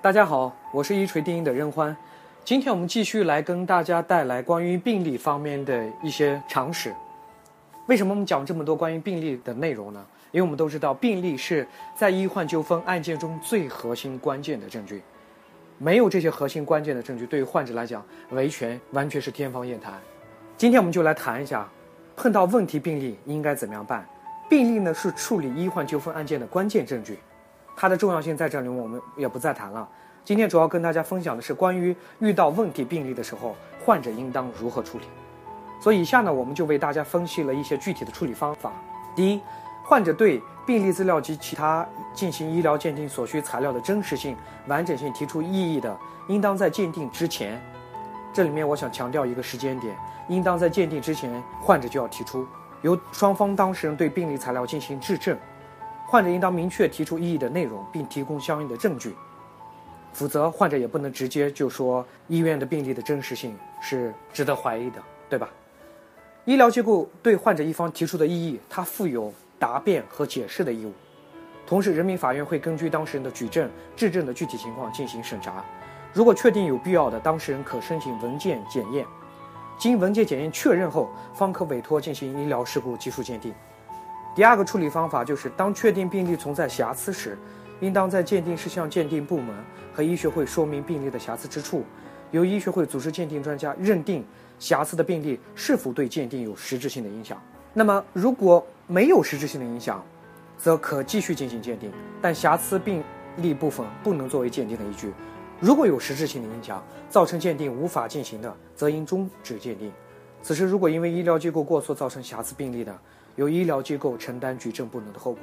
大家好，我是一锤定音的任欢。今天我们继续来跟大家带来关于病例方面的一些常识。为什么我们讲这么多关于病例的内容呢？因为我们都知道，病例是在医患纠纷案件中最核心关键的证据。没有这些核心关键的证据，对于患者来讲，维权完全是天方夜谭。今天我们就来谈一下，碰到问题病例应该怎么样办。病例呢是处理医患纠纷案件的关键证据，它的重要性在这里，我们也不再谈了。今天主要跟大家分享的是关于遇到问题病例的时候，患者应当如何处理。所以以下呢，我们就为大家分析了一些具体的处理方法。第一，患者对病例资料及其他进行医疗鉴定所需材料的真实性、完整性提出异议的，应当在鉴定之前，这里面我想强调一个时间点，应当在鉴定之前，患者就要提出，由双方当事人对病例材料进行质证，患者应当明确提出异议的内容，并提供相应的证据，否则患者也不能直接就说医院的病例的真实性是值得怀疑的，对吧？医疗机构对患者一方提出的异议，它负有。答辩和解释的义务，同时，人民法院会根据当事人的举证、质证的具体情况进行审查。如果确定有必要的，当事人可申请文件检验，经文件检验确认后，方可委托进行医疗事故技术鉴定。第二个处理方法就是，当确定病例存在瑕疵时，应当在鉴定事项鉴定部门和医学会说明病例的瑕疵之处，由医学会组织鉴定专家认定瑕疵的病例是否对鉴定有实质性的影响。那么，如果没有实质性的影响，则可继续进行鉴定，但瑕疵病例部分不能作为鉴定的依据。如果有实质性的影响，造成鉴定无法进行的，则应终止鉴定。此时，如果因为医疗机构过错造成瑕疵病例的，由医疗机构承担举证不能的后果。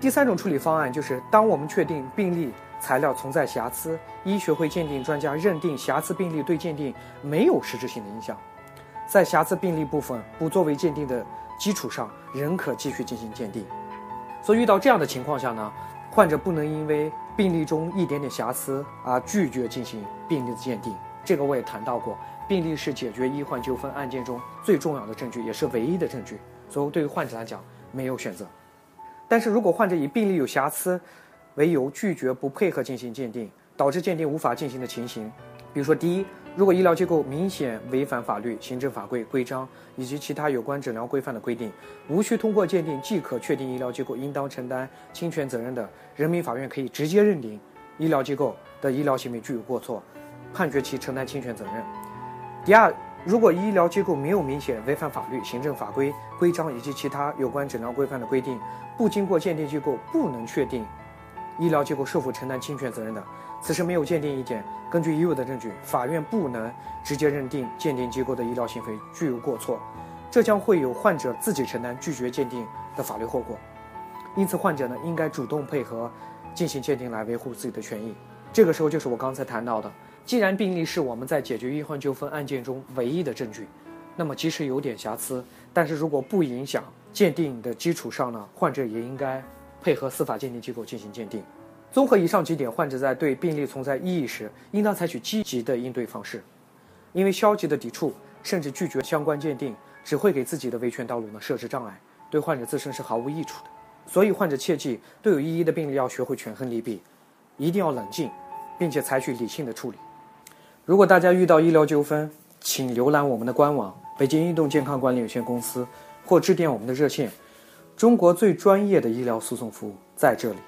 第三种处理方案就是，当我们确定病例材料存在瑕疵，医学会鉴定专家认定瑕疵病例对鉴定没有实质性的影响，在瑕疵病例部分不作为鉴定的。基础上仍可继续进行鉴定，所以遇到这样的情况下呢，患者不能因为病例中一点点瑕疵而拒绝进行病例的鉴定。这个我也谈到过，病例是解决医患纠纷案件中最重要的证据，也是唯一的证据，所以对于患者来讲没有选择。但是如果患者以病例有瑕疵为由拒绝不配合进行鉴定，导致鉴定无法进行的情形，比如说第一。如果医疗机构明显违反法律、行政法规、规章以及其他有关诊疗规范的规定，无需通过鉴定即可确定医疗机构应当承担侵权责任的，人民法院可以直接认定医疗机构的医疗行为具有过错，判决其承担侵权责任。第二，如果医疗机构没有明显违反法律、行政法规、规章以及其他有关诊疗规范的规定，不经过鉴定机构不能确定。医疗机构是否承担侵权责任的，此时没有鉴定意见，根据已有的证据，法院不能直接认定鉴定机构的医疗行为具有过错，这将会有患者自己承担拒绝鉴定的法律后果。因此，患者呢应该主动配合进行鉴定来维护自己的权益。这个时候就是我刚才谈到的，既然病例是我们在解决医患纠纷案件中唯一的证据，那么即使有点瑕疵，但是如果不影响鉴定的基础上呢，患者也应该。配合司法鉴定机构进行鉴定。综合以上几点，患者在对病例存在异议时，应当采取积极的应对方式，因为消极的抵触甚至拒绝相关鉴定，只会给自己的维权道路呢设置障碍，对患者自身是毫无益处的。所以，患者切记，对有异议的病例要学会权衡利弊，一定要冷静，并且采取理性的处理。如果大家遇到医疗纠纷，请浏览我们的官网“北京运动健康管理有限公司”，或致电我们的热线。中国最专业的医疗诉讼服务在这里，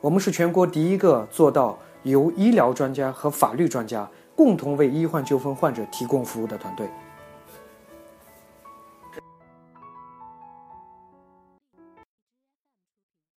我们是全国第一个做到由医疗专家和法律专家共同为医患纠纷患者提供服务的团队。